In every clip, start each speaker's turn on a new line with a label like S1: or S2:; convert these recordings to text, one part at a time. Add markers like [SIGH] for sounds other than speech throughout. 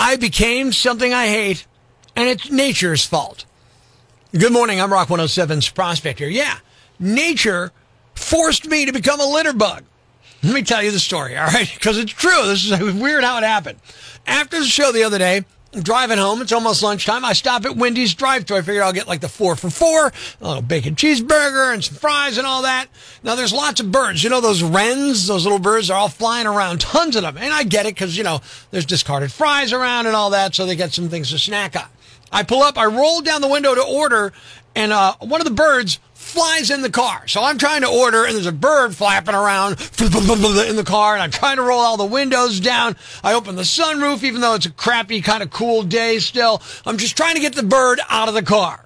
S1: I became something I hate, and it's nature's fault. Good morning. I'm Rock 107's Prospector. Yeah, nature forced me to become a litter bug. Let me tell you the story, all right? [LAUGHS] Because it's true. This is weird how it happened. After the show the other day, driving home. It's almost lunchtime. I stop at Wendy's drive-thru. I figure I'll get like the four for four, a little bacon cheeseburger and some fries and all that. Now there's lots of birds. You know those wrens, those little birds are all flying around, tons of them. And I get it because you know there's discarded fries around and all that, so they get some things to snack on. I pull up, I roll down the window to order, and uh, one of the birds flies in the car. So I'm trying to order, and there's a bird flapping around in the car, and I'm trying to roll all the windows down. I open the sunroof, even though it's a crappy, kind of cool day still. I'm just trying to get the bird out of the car.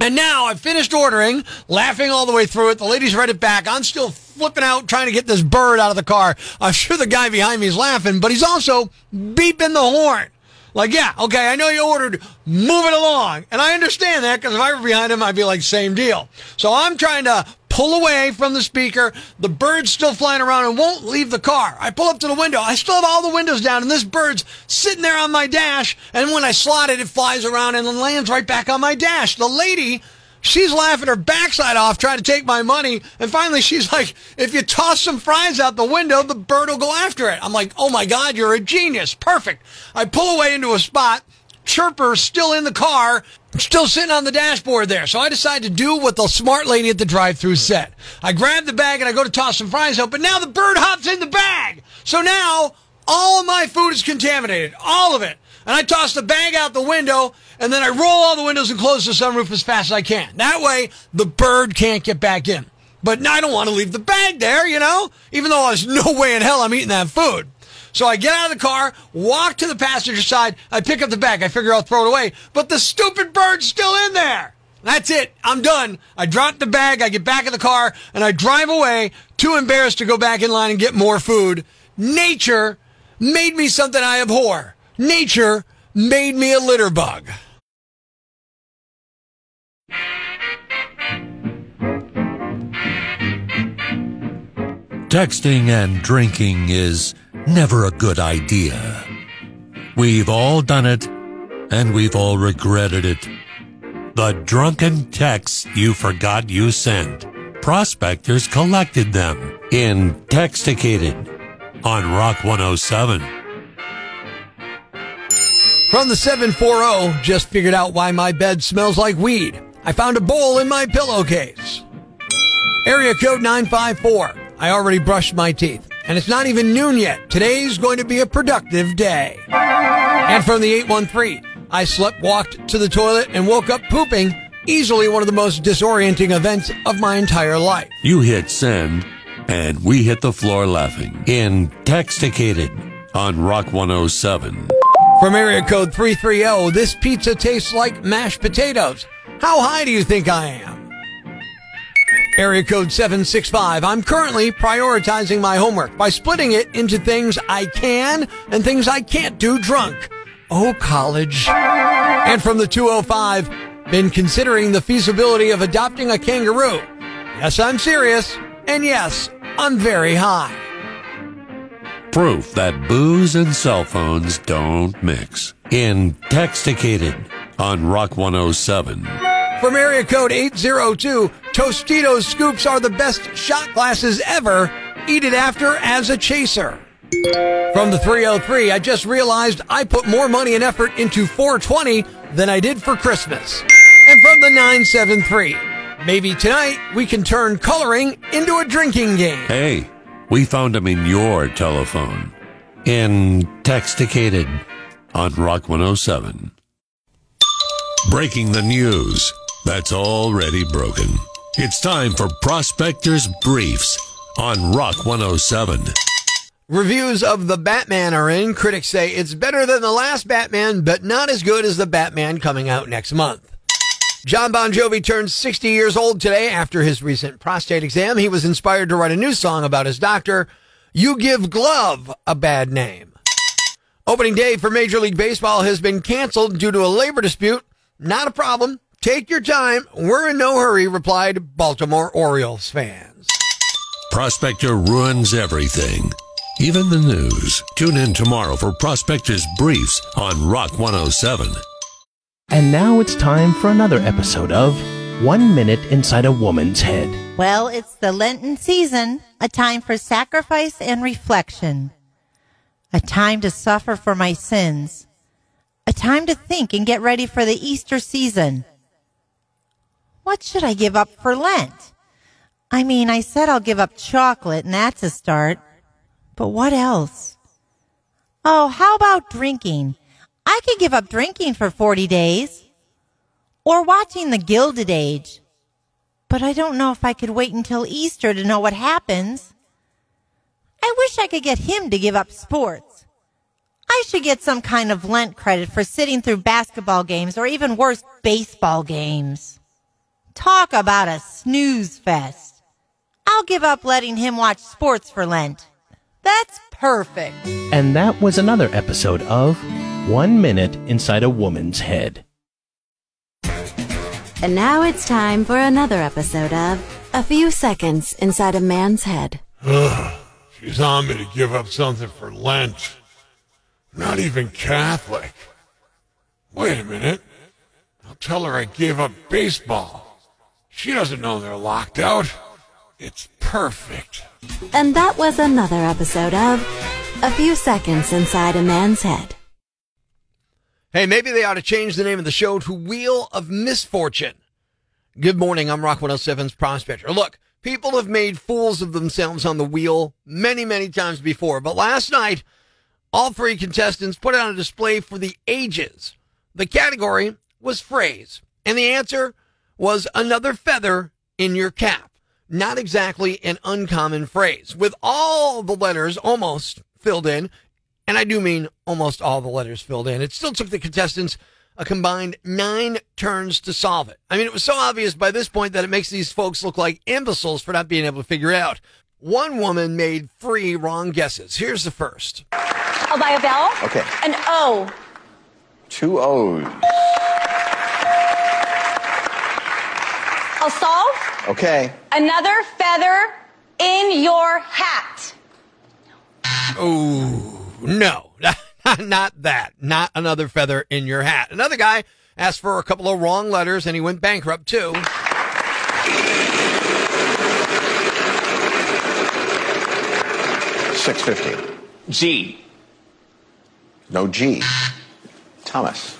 S1: And now I've finished ordering, laughing all the way through it. The lady's read it back. I'm still flipping out, trying to get this bird out of the car. I'm sure the guy behind me is laughing, but he's also beeping the horn. Like, yeah, okay, I know you ordered, move it along. And I understand that because if I were behind him, I'd be like, same deal. So I'm trying to pull away from the speaker. The bird's still flying around and won't leave the car. I pull up to the window. I still have all the windows down and this bird's sitting there on my dash. And when I slot it, it flies around and lands right back on my dash. The lady She's laughing her backside off trying to take my money. And finally, she's like, if you toss some fries out the window, the bird will go after it. I'm like, oh my God, you're a genius. Perfect. I pull away into a spot. Chirper's still in the car, still sitting on the dashboard there. So I decide to do what the smart lady at the drive through said. I grab the bag and I go to toss some fries out, but now the bird hops in the bag. So now all my food is contaminated. All of it and I toss the bag out the window, and then I roll all the windows and close the sunroof as fast as I can. That way, the bird can't get back in. But I don't want to leave the bag there, you know, even though there's no way in hell I'm eating that food. So I get out of the car, walk to the passenger side, I pick up the bag, I figure I'll throw it away, but the stupid bird's still in there. That's it. I'm done. I drop the bag, I get back in the car, and I drive away, too embarrassed to go back in line and get more food. Nature made me something I abhor. Nature made me a litter bug.
S2: Texting and drinking is never a good idea. We've all done it, and we've all regretted it. The drunken texts you forgot you sent. Prospectors collected them in Texticated on Rock 107.
S1: From the 740, just figured out why my bed smells like weed. I found a bowl in my pillowcase. Area code 954. I already brushed my teeth. And it's not even noon yet. Today's going to be a productive day. And from the 813, I slept, walked to the toilet, and woke up pooping. Easily one of the most disorienting events of my entire life.
S2: You hit send, and we hit the floor laughing. In Texticated on Rock 107.
S1: From area code 330, this pizza tastes like mashed potatoes. How high do you think I am? Area code 765, I'm currently prioritizing my homework by splitting it into things I can and things I can't do drunk. Oh, college. And from the 205, been considering the feasibility of adopting a kangaroo. Yes, I'm serious. And yes, I'm very high.
S2: Proof that booze and cell phones don't mix. In Texticated on Rock 107.
S1: From area code 802, Tostitos scoops are the best shot glasses ever. Eat it after as a chaser. From the 303, I just realized I put more money and effort into 420 than I did for Christmas. And from the 973, maybe tonight we can turn coloring into a drinking game.
S2: Hey. We found him in your telephone. In Texticated on Rock 107. Breaking the news that's already broken. It's time for Prospectors Briefs on Rock 107.
S1: Reviews of The Batman are in. Critics say it's better than the last Batman, but not as good as the Batman coming out next month. Jon Bon Jovi turned 60 years old today after his recent prostate exam. He was inspired to write a new song about his doctor. You give glove a bad name. Opening day for Major League Baseball has been canceled due to a labor dispute. Not a problem. Take your time. We're in no hurry, replied Baltimore Orioles fans.
S2: Prospector ruins everything. even the news. Tune in tomorrow for Prospectors Briefs on Rock 107.
S3: And now it's time for another episode of One Minute Inside a Woman's Head.
S4: Well, it's the Lenten season, a time for sacrifice and reflection, a time to suffer for my sins, a time to think and get ready for the Easter season. What should I give up for Lent? I mean, I said I'll give up chocolate, and that's a start. But what else? Oh, how about drinking? I could give up drinking for 40 days. Or watching the Gilded Age. But I don't know if I could wait until Easter to know what happens. I wish I could get him to give up sports. I should get some kind of Lent credit for sitting through basketball games or even worse, baseball games. Talk about a snooze fest. I'll give up letting him watch sports for Lent. That's perfect.
S3: And that was another episode of One Minute Inside a Woman's Head.
S5: And now it's time for another episode of A Few Seconds Inside a Man's Head. [SIGHS]
S6: She's on me to give up something for Lent. Not even Catholic. Wait a minute. I'll tell her I gave up baseball. She doesn't know they're locked out. It's perfect.
S5: And that was another episode of A Few Seconds Inside a Man's Head.
S1: Hey, maybe they ought to change the name of the show to Wheel of Misfortune. Good morning. I'm Rock 107's Prospector. Look, people have made fools of themselves on the wheel many, many times before, but last night, all three contestants put on a display for the ages. The category was phrase, and the answer was another feather in your cap. Not exactly an uncommon phrase. With all the letters almost filled in, and I do mean almost all the letters filled in. It still took the contestants a combined nine turns to solve it. I mean, it was so obvious by this point that it makes these folks look like imbeciles for not being able to figure it out. One woman made three wrong guesses. Here's the first.
S7: Oh, I'll buy a vowel.
S8: Okay.
S7: An O.
S8: Two O's.
S7: I'll solve.
S8: Okay.
S7: Another feather in your hat.
S1: Oh, no, [LAUGHS] not that. Not another feather in your hat. Another guy asked for a couple of wrong letters and he went bankrupt too.
S8: Six fifty.
S9: G.
S8: No G. Thomas.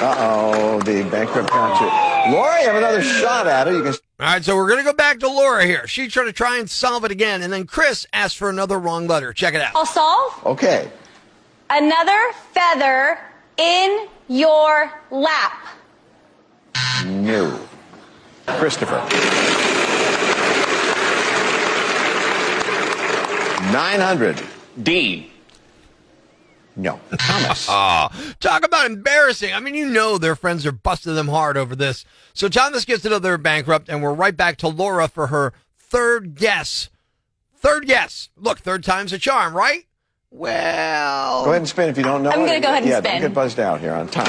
S8: Uh oh, the bankrupt got you. Laura, you have another shot at it. You can.
S1: All right, so we're going to go back to Laura here. She's trying to try and solve it again. And then Chris asked for another wrong letter. Check it out.
S7: I'll solve.
S8: Okay.
S7: Another feather in your lap.
S8: No. Christopher. Nine hundred.
S9: D.
S8: No. Thomas. [LAUGHS]
S1: Ah, talk about embarrassing. I mean, you know their friends are busting them hard over this. So Thomas gets another bankrupt, and we're right back to Laura for her third guess. Third guess. Look, third time's a charm, right? Well,
S8: Go ahead and spin if you don't know
S7: I'm gonna go ahead and
S8: yeah,
S7: spin.
S8: don't get buzzed out here on time.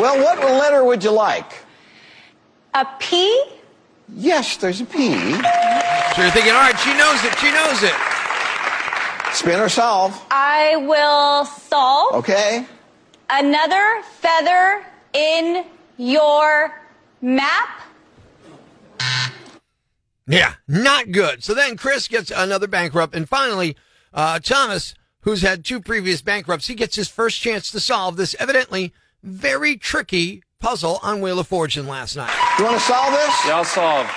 S8: Well, what letter would you like?
S7: A P.
S8: Yes, there's a P.
S1: So you're thinking, all right, she knows it. She knows it.
S8: Spin or solve.
S7: I will solve.
S8: Okay.
S7: Another feather in your map.
S1: Yeah, not good. So then Chris gets another bankrupt, and finally, uh, Thomas, who's had two previous bankrupts, he gets his first chance to solve this evidently very tricky puzzle on Wheel of Fortune last night.
S8: You want to solve this?
S9: Yeah, I'll solve.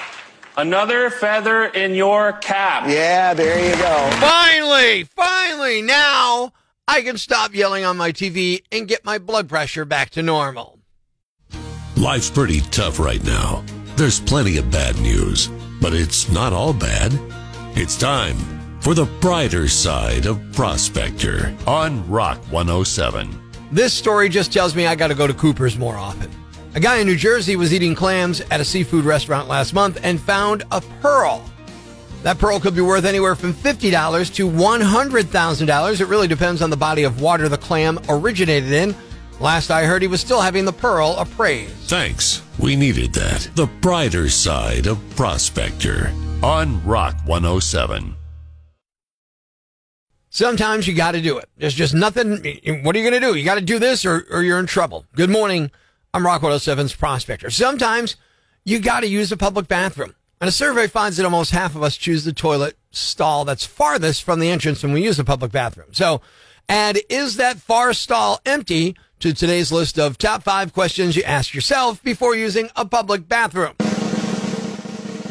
S9: Another feather in your cap.
S8: Yeah, there you go.
S1: Finally, finally, now I can stop yelling on my TV and get my blood pressure back to normal.
S2: Life's pretty tough right now. There's plenty of bad news, but it's not all bad. It's time for the brighter side of Prospector on Rock 107.
S1: This story just tells me I got to go to Cooper's more often. A guy in New Jersey was eating clams at a seafood restaurant last month and found a pearl. That pearl could be worth anywhere from $50 to $100,000. It really depends on the body of water the clam originated in. Last I heard, he was still having the Pearl appraised.
S2: Thanks. We needed that. The brighter side of Prospector on Rock 107.
S1: Sometimes you got to do it. There's just nothing. What are you going to do? You got to do this or, or you're in trouble. Good morning. I'm Rock 107's Prospector. Sometimes you got to use a public bathroom. And a survey finds that almost half of us choose the toilet stall that's farthest from the entrance when we use a public bathroom. So add is that far stall empty to today's list of top five questions you ask yourself before using a public bathroom.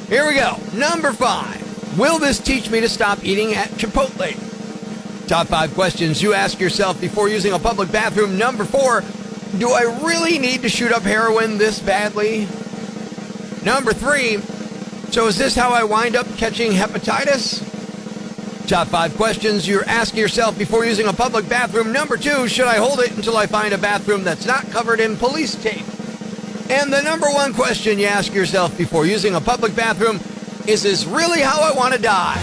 S1: Here we go. Number five. Will this teach me to stop eating at Chipotle? Top five questions you ask yourself before using a public bathroom. Number four, do I really need to shoot up heroin this badly? Number three, so is this how I wind up catching hepatitis? Top five questions you're asking yourself before using a public bathroom. Number two, should I hold it until I find a bathroom that's not covered in police tape? And the number one question you ask yourself before using a public bathroom is this really how I want to die?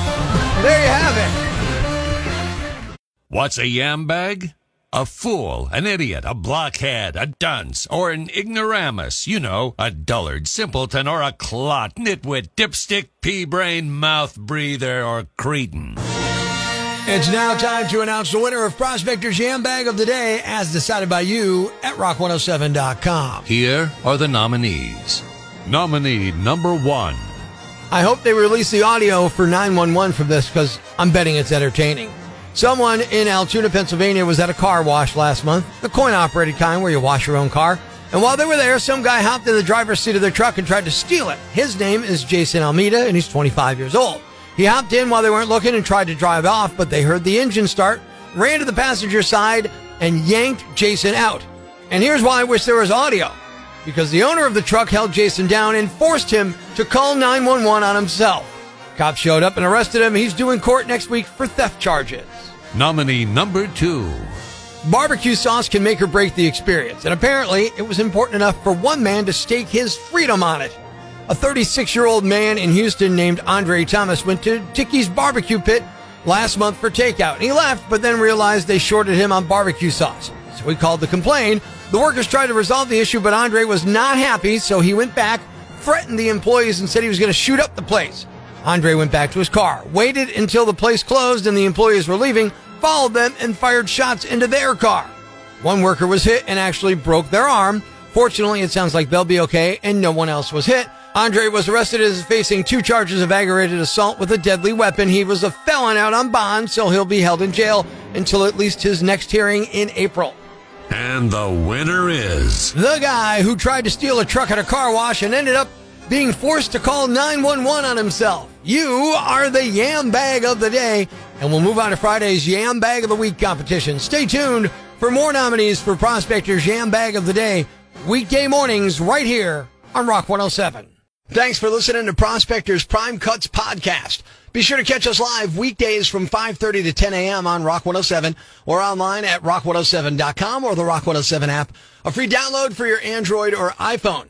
S1: There you have it.
S2: What's a yam bag? A fool, an idiot, a blockhead, a dunce, or an ignoramus. You know, a dullard, simpleton, or a clot, nitwit, dipstick, pea brain, mouth breather, or cretin.
S1: It's now time to announce the winner of Prospector's Yam Bag of the Day as decided by you at rock107.com.
S2: Here are the nominees. Nominee number one.
S1: I hope they release the audio for 911 from this because I'm betting it's entertaining. Someone in Altoona, Pennsylvania was at a car wash last month, the coin operated kind where you wash your own car. And while they were there, some guy hopped in the driver's seat of their truck and tried to steal it. His name is Jason Almeida and he's 25 years old. He hopped in while they weren't looking and tried to drive off, but they heard the engine start, ran to the passenger side, and yanked Jason out. And here's why I wish there was audio. Because the owner of the truck held Jason down and forced him to call 911 on himself. Cops showed up and arrested him. He's due in court next week for theft charges.
S2: Nominee number two.
S1: Barbecue sauce can make or break the experience, and apparently it was important enough for one man to stake his freedom on it. A 36 year old man in Houston named Andre Thomas went to Tiki's barbecue pit last month for takeout. And he left, but then realized they shorted him on barbecue sauce. So he called to complain. The workers tried to resolve the issue, but Andre was not happy, so he went back, threatened the employees, and said he was going to shoot up the place. Andre went back to his car, waited until the place closed and the employees were leaving, followed them, and fired shots into their car. One worker was hit and actually broke their arm. Fortunately, it sounds like they'll be okay, and no one else was hit. Andre was arrested as facing two charges of aggravated assault with a deadly weapon. He was a felon out on bond, so he'll be held in jail until at least his next hearing in April.
S2: And the winner is
S1: the guy who tried to steal a truck at a car wash and ended up being forced to call 911 on himself. You are the yam bag of the day, and we'll move on to Friday's yam bag of the week competition. Stay tuned for more nominees for Prospector's yam bag of the day, weekday mornings right here on Rock 107. Thanks for listening to Prospector's Prime Cuts podcast. Be sure to catch us live weekdays from 5.30 to 10 a.m. on Rock 107 or online at rock107.com or the Rock 107 app. A free download for your Android or iPhone.